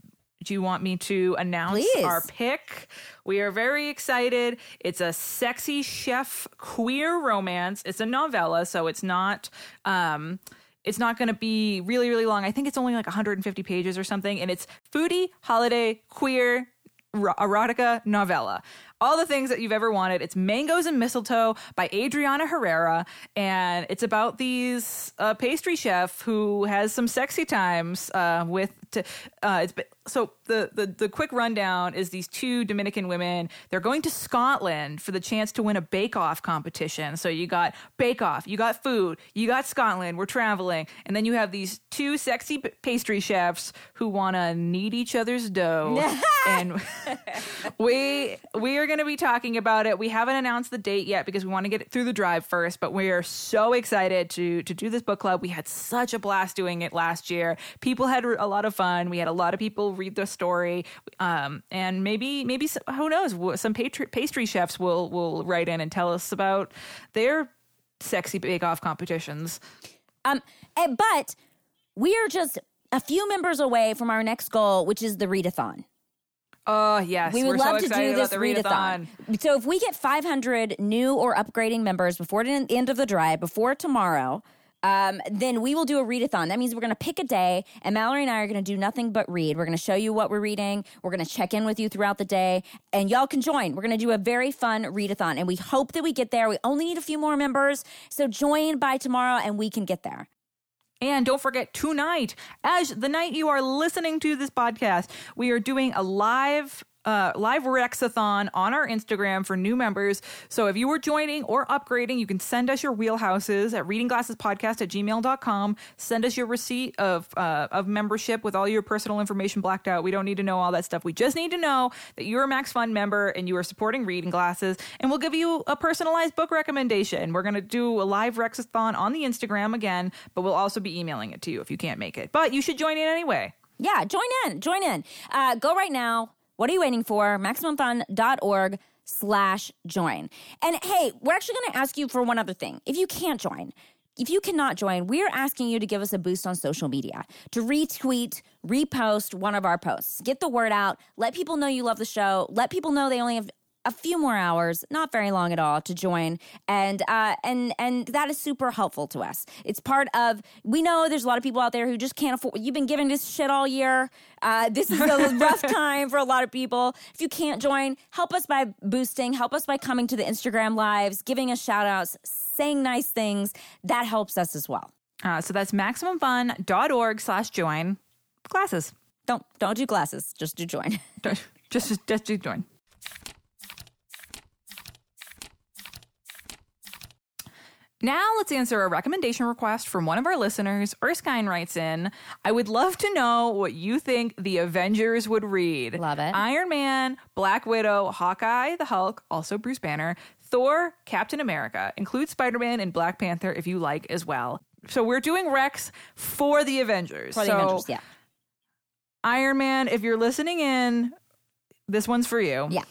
do you want me to announce Please. our pick? We are very excited. It's a sexy chef queer romance. It's a novella, so it's not um it's not going to be really, really long. I think it's only like 150 pages or something. And it's foodie, holiday, queer, erotica novella all the things that you've ever wanted. It's Mangoes and Mistletoe by Adriana Herrera, and it's about these uh, pastry chef who has some sexy times uh, with. To, uh, it's so the, the the quick rundown is these two Dominican women. They're going to Scotland for the chance to win a Bake Off competition. So you got Bake Off, you got food, you got Scotland. We're traveling, and then you have these two sexy pastry chefs who want to knead each other's dough, and we we are going to be talking about it. We haven't announced the date yet because we want to get it through the drive first, but we are so excited to to do this book club. We had such a blast doing it last year. People had a lot of fun. We had a lot of people read the story, um, and maybe maybe who knows? Some pastry, pastry chefs will will write in and tell us about their sexy bake off competitions. Um, eh, but we are just a few members away from our next goal, which is the readathon. Oh, yes. We would We're love so to do this readathon. readathon. So if we get 500 new or upgrading members before the end of the drive, before tomorrow, um, then we will do a readathon. That means we're going to pick a day, and Mallory and I are going to do nothing but read. We're going to show you what we're reading. We're going to check in with you throughout the day, and y'all can join. We're going to do a very fun readathon, and we hope that we get there. We only need a few more members, so join by tomorrow, and we can get there. And don't forget, tonight, as the night you are listening to this podcast, we are doing a live uh, live Rexathon on our Instagram for new members. So if you were joining or upgrading, you can send us your wheelhouses at readingglassespodcast at gmail.com. Send us your receipt of uh, of membership with all your personal information blacked out. We don't need to know all that stuff. We just need to know that you're a Max Fun member and you are supporting Reading Glasses, and we'll give you a personalized book recommendation. We're going to do a live Rexathon on the Instagram again, but we'll also be emailing it to you if you can't make it. But you should join in anyway. Yeah, join in. Join in. Uh, go right now. What are you waiting for? MaximumFun.org slash join. And hey, we're actually going to ask you for one other thing. If you can't join, if you cannot join, we're asking you to give us a boost on social media, to retweet, repost one of our posts. Get the word out. Let people know you love the show. Let people know they only have a few more hours, not very long at all, to join, and uh, and and that is super helpful to us. It's part of. We know there's a lot of people out there who just can't afford. You've been giving this shit all year. Uh, this is a rough time for a lot of people. If you can't join, help us by boosting. Help us by coming to the Instagram lives, giving us shout outs, saying nice things. That helps us as well. Uh, so that's maximumfun.org slash join glasses. Don't don't do glasses. Just do join. just just just do join. Now let's answer a recommendation request from one of our listeners. Erskine writes in, I would love to know what you think the Avengers would read. Love it. Iron Man, Black Widow, Hawkeye, the Hulk, also Bruce Banner, Thor, Captain America. Include Spider Man and Black Panther if you like as well. So we're doing recs for the Avengers. For the so, Avengers, yeah. Iron Man, if you're listening in, this one's for you. Yeah.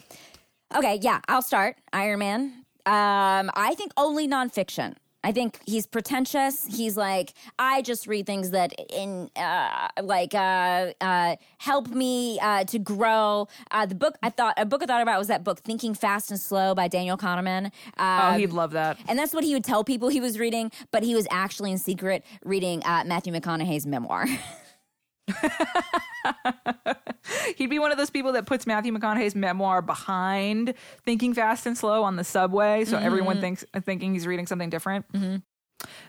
Okay, yeah, I'll start. Iron Man. Um, I think only nonfiction. I think he's pretentious. He's like, I just read things that in uh, like uh, uh, help me uh, to grow. Uh, the book I thought a book I thought about was that book Thinking Fast and Slow by Daniel Kahneman. Oh, Um, he'd love that. and that's what he would tell people he was reading, but he was actually in secret reading uh, Matthew McConaughey's memoir. He'd be one of those people that puts Matthew McConaughey's memoir behind Thinking Fast and Slow on the subway, so everyone mm-hmm. thinks uh, thinking he's reading something different. Mm-hmm.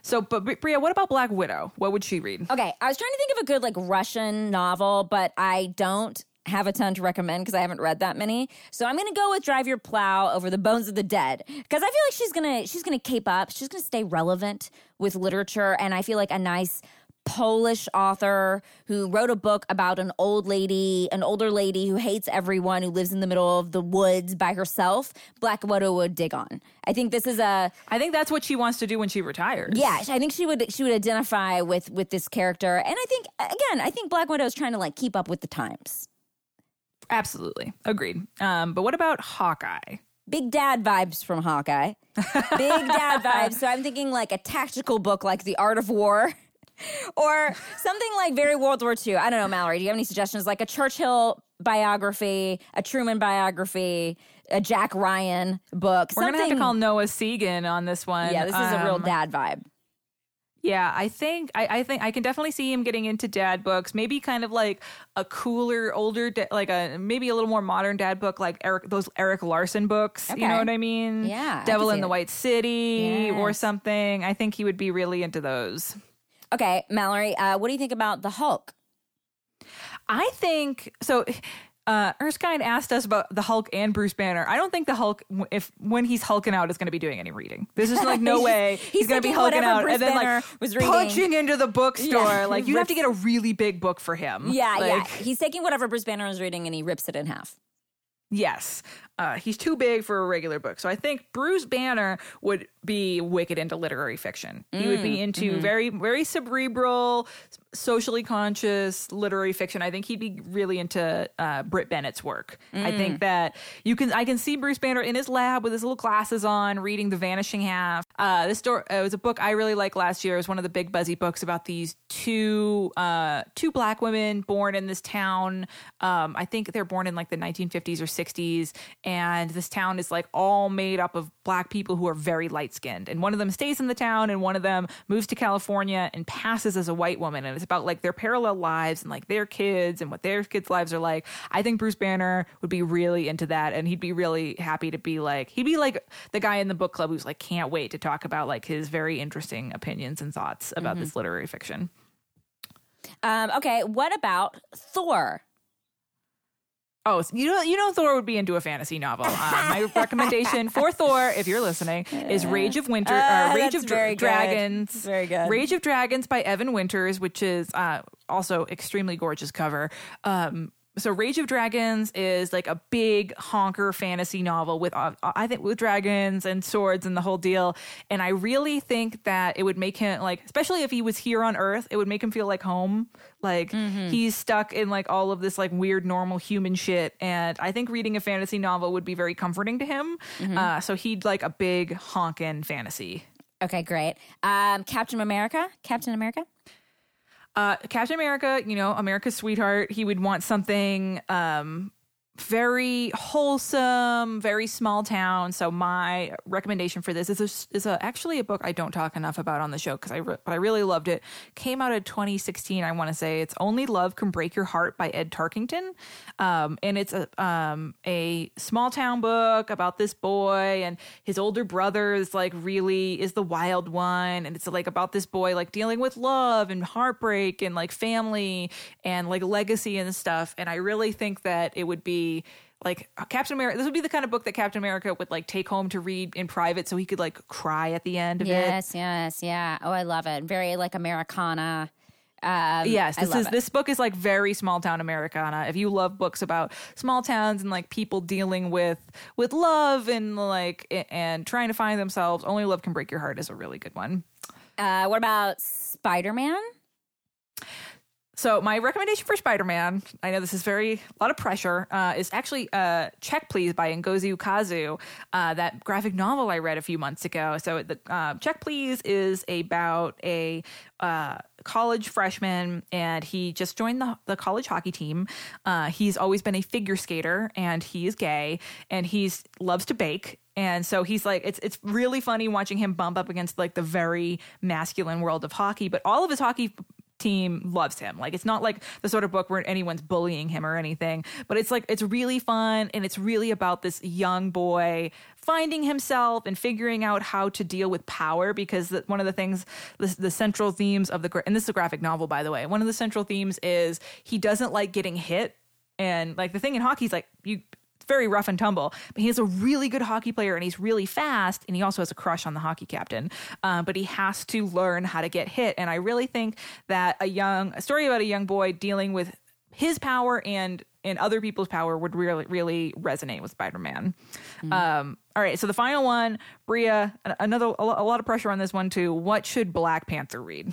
So, but Bri- Brea, what about Black Widow? What would she read? Okay, I was trying to think of a good like Russian novel, but I don't have a ton to recommend because I haven't read that many. So I'm gonna go with Drive Your Plow over the Bones of the Dead because I feel like she's gonna she's gonna cape up. She's gonna stay relevant with literature, and I feel like a nice Polish author who wrote a book about an old lady, an older lady who hates everyone, who lives in the middle of the woods by herself. Black Widow would dig on. I think this is a I think that's what she wants to do when she retires. yeah, I think she would she would identify with with this character, and I think again, I think Black Widow is trying to like keep up with the times. absolutely agreed. Um, but what about Hawkeye? Big dad vibes from Hawkeye. Big dad vibes. So I'm thinking like a tactical book like The Art of War. Or something like very World War II. I don't know, Mallory. Do you have any suggestions? Like a Churchill biography, a Truman biography, a Jack Ryan book. We're gonna have to call Noah Segan on this one. Yeah, this is a real Um, dad vibe. Yeah, I think I, I think I can definitely see him getting into dad books. Maybe kind of like a cooler, older, like a maybe a little more modern dad book, like Eric those Erik Larson books. You know what I mean? Yeah, Devil can in the it. White City or something. I think he would be really into those. Okay, Mallory, uh, what do you think about the Hulk? I think so. Uh, Erskine asked us about the Hulk and Bruce Banner. I don't think the Hulk, if when he's hulking out, is going to be doing any reading. This is like no He's- way he's he's, going to be hulking out Bruce and then Banner like was reading. punching into the bookstore. Yeah, like you have to get a really big book for him. Yeah, yeah. Like, He's taking whatever Bruce Banner is reading and he rips it in half. Yes. Uh, he's too big for a regular book. So I think Bruce Banner would be wicked into literary fiction. He would Mm, be into mm-hmm. very, very cerebral, socially conscious literary fiction. I think he'd be really into uh, Brit Bennett's work. I Mm. think that you can, I can see Bruce Banner in his lab with his little glasses on, reading The Vanishing Half. Uh, this story uh, it was a book I really liked last year. It was one of the big buzzy books about these two, uh, two black women born in this town. Um, I think they're born in like the 1950s or 60s and this town is like all made up of black people who are very light skinned and one of them stays in the town and one of them moves to california and passes as a white woman. And it's about like their parallel lives and like their kids and what their kids lives are like. I think bruce banner would be really into that and he'd be really happy to be like he'd be like the guy in the book club who's like can't wait to talk about like his very interesting opinions and thoughts about this literary fiction. Um, okay, what about Thor? Oh, so you know, you know, Thor would be into a fantasy novel. Uh, my recommendation for Thor, if you're listening, is Rage of Winter, Ah, uh, Rage of Dra- very good. Dragons. Very good. Rage of Dragons by Evan Winters, which is uh, also extremely gorgeous cover. Um, so Rage of Dragons is like a big honker fantasy novel with uh, I think with dragons and swords and the whole deal. And I really think that it would make him like, especially if he was here on Earth, it would make him feel like home. Like he's stuck in like all of this like weird normal human shit. And I think reading a fantasy novel would be very comforting to him. Uh, so he'd like a big honkin' fantasy. Okay, great. Um, Captain America. Captain America. Uh, Captain America, you know, America's sweetheart. He would want something um, very wholesome, very small town. So my recommendation for this is a, is a, actually a book I don't talk enough about on the show because I re- but I really loved it. Came out in 2016. I want to say it's Only Love Can Break Your Heart by Ed Tarkington, um, and it's a um, a small town book about this boy and his older brother is like really is the wild one, and it's like about this boy like dealing with love and heartbreak and like family and like legacy and stuff. And I really think that it would be like Captain America. This would be the kind of book that Captain America would like take home to read in private, so he could like cry at the end of it. Yes, yes, yeah. Oh, I love it. Very like Americana. Um, Yes, this is it. this book is like very small town Americana. If you love books about small towns and like people dealing with with love and like and trying to find themselves, Only Love Can Break Your Heart is a really good one. Uh, what about Spider Man? So my recommendation for Spider-Man, I know this is very a lot of pressure, uh, is actually uh, "Check Please" by Ngozi Ukazu, uh, that graphic novel I read a few months ago. So the uh, "Check Please" is about a uh, college freshman, and he just joined the, the college hockey team. Uh, he's always been a figure skater, and he is gay, and he's loves to bake. And so he's like, it's it's really funny watching him bump up against like the very masculine world of hockey, but all of his hockey team loves him. Like it's not like the sort of book where anyone's bullying him or anything, but it's like it's really fun and it's really about this young boy finding himself and figuring out how to deal with power because the, one of the things the, the central themes of the and this is a graphic novel by the way. One of the central themes is he doesn't like getting hit and like the thing in hockey is like you very rough and tumble, but he is a really good hockey player and he's really fast. And he also has a crush on the hockey captain. Uh, but he has to learn how to get hit. And I really think that a young a story about a young boy dealing with his power and and other people's power would really really resonate with Spider-Man. Um, all right, so the final one, Brea, another a lot of pressure on this one too. What should Black Panther read?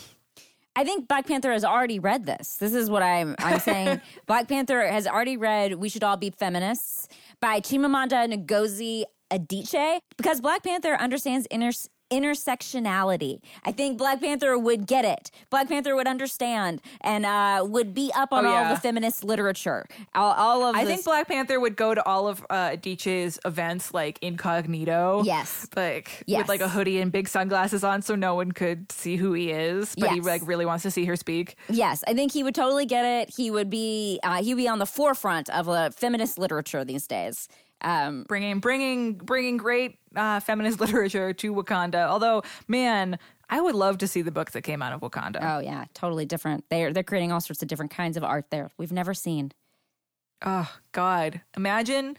I think Black Panther has already read this. This is what I'm I'm saying. Black Panther has already read We Should All Be Feminists by Chimamanda Ngozi Adichie because Black Panther understands inter- intersectionality. I think Black Panther would get it. Black Panther would understand and uh, would be up on Oh, all the feminist literature. All, all of I this- think Black Panther would go to all of uh, Adichie's events like incognito. Yes. Like Yes. with like a hoodie and big sunglasses on so no one could see who he is, but he like really wants to see her speak. Yes, I think he would totally get it. He would be uh, he would be on the forefront of uh, feminist literature these days. Um, Bringing bringing bringing great uh, feminist literature to Wakanda. Although, man, I would love to see the book that came out of Wakanda. oh yeah, totally different. They're they're creating all sorts of different kinds of art there we've never seen. Oh God! Imagine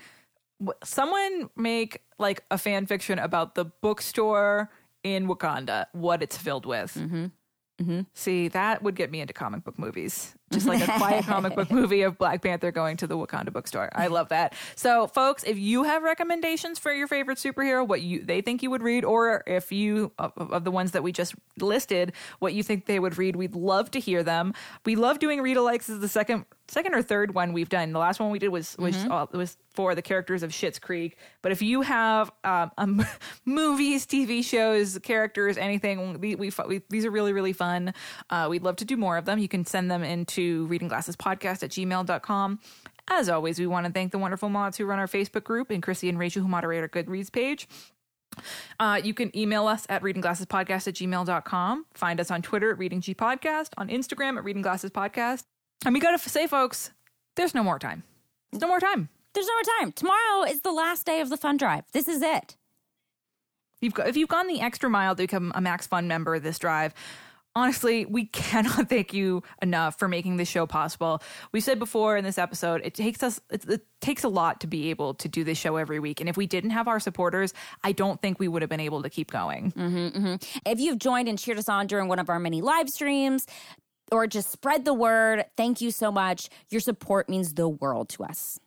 someone make like a fan fiction about the bookstore in Wakanda. What it's filled with. Mm-hmm. Mm-hmm. See, that would get me into comic book movies. Just like a quiet comic book movie of Black Panther going to the Wakanda bookstore. I love that. So, folks, if you have recommendations for your favorite superhero, what you they think you would read, or if you of, of the ones that we just listed, what you think they would read, we'd love to hear them. We love doing read alikes. Is the second second or third one we've done. The last one we did was was uh, was for the characters of Schitt's Creek. But if you have um, um, movies, TV shows, characters, anything, we, we, we these are really really fun. Uh, we'd love to do more of them. You can send them into Reading Glasses Podcast at gmail.com. As always, we want to thank the wonderful mods who run our Facebook group and Chrissy and Rachel who moderate our Goodreads page. Uh, you can email us at readingglassespodcast at gmail.com. Find us on Twitter at Reading G Podcast, on Instagram at Reading Glasses Podcast. And we got to say, folks, there's no more time. There's no more time. There's no more time. Tomorrow is the last day of the fun drive. This is it. You've got, if you've gone the extra mile to become a Max Fun member of this drive, honestly, we cannot thank you enough for making this show possible. We said before in this episode, it takes us it, it, takes a lot to be able to do this show every week, and if we didn't have our supporters, I don't think we would have been able to keep going. Mm-hmm, mm-hmm. If you've joined and cheered us on during one of our many live streams. Or just spread the word. Thank you so much. Your support means the world to us.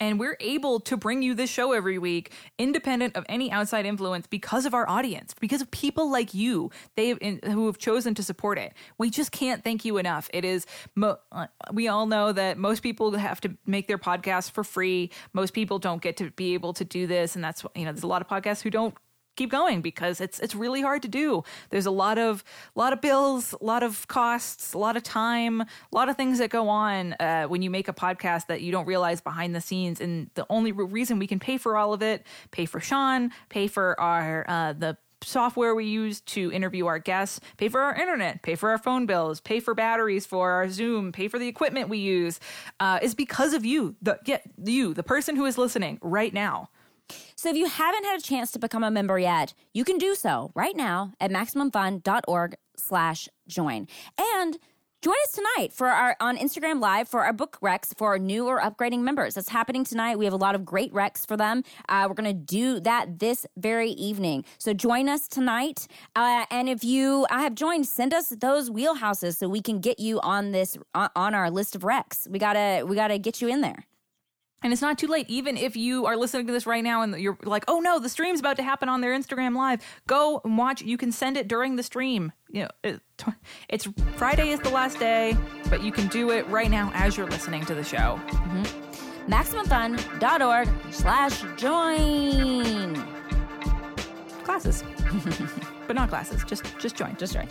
And we're able to bring you this show every week, independent of any outside influence, because of our audience, because of people like you, they who have chosen to support it. We just can't thank you enough. It is. Mo- uh, we all know that most people have to make their podcasts for free. Most people don't get to be able to do this, and that's you know, there's a lot of podcasts who don't keep going because it's it's really hard to do. There's a lot of lot of bills, a lot of costs, a lot of time, a lot of things that go on uh, when you make a podcast that you don't realize behind the scenes. And the only reason we can pay for all of it, pay for Sean, pay for our uh, the software we use to interview our guests, pay for our internet, pay for our phone bills, pay for batteries for our Zoom, pay for the equipment we use, uh, is because of you, the yeah, you, the person who is listening right now. So if you haven't had a chance to become a member yet, you can do so right now at MaximumFun.org slash join. And join us tonight for our on Instagram Live for our book recs for our new or upgrading members. That's happening tonight. We have a lot of great recs for them. Uh, we're going to do that this very evening. So join us tonight. Uh, and if you I have joined, send us those wheelhouses so we can get you on this on our list of recs. We gotta we gotta get you in there. And it's not too late. Even if you are listening to this right now and you're like, oh no, the stream's about to happen on their Instagram live, go and watch. You can send it during the stream. You know, it, it's Friday is the last day, but you can do it right now as you're listening to the show. Mm-hmm. MaximumFun.org slash join. Classes. but not classes. Just just join. Just join.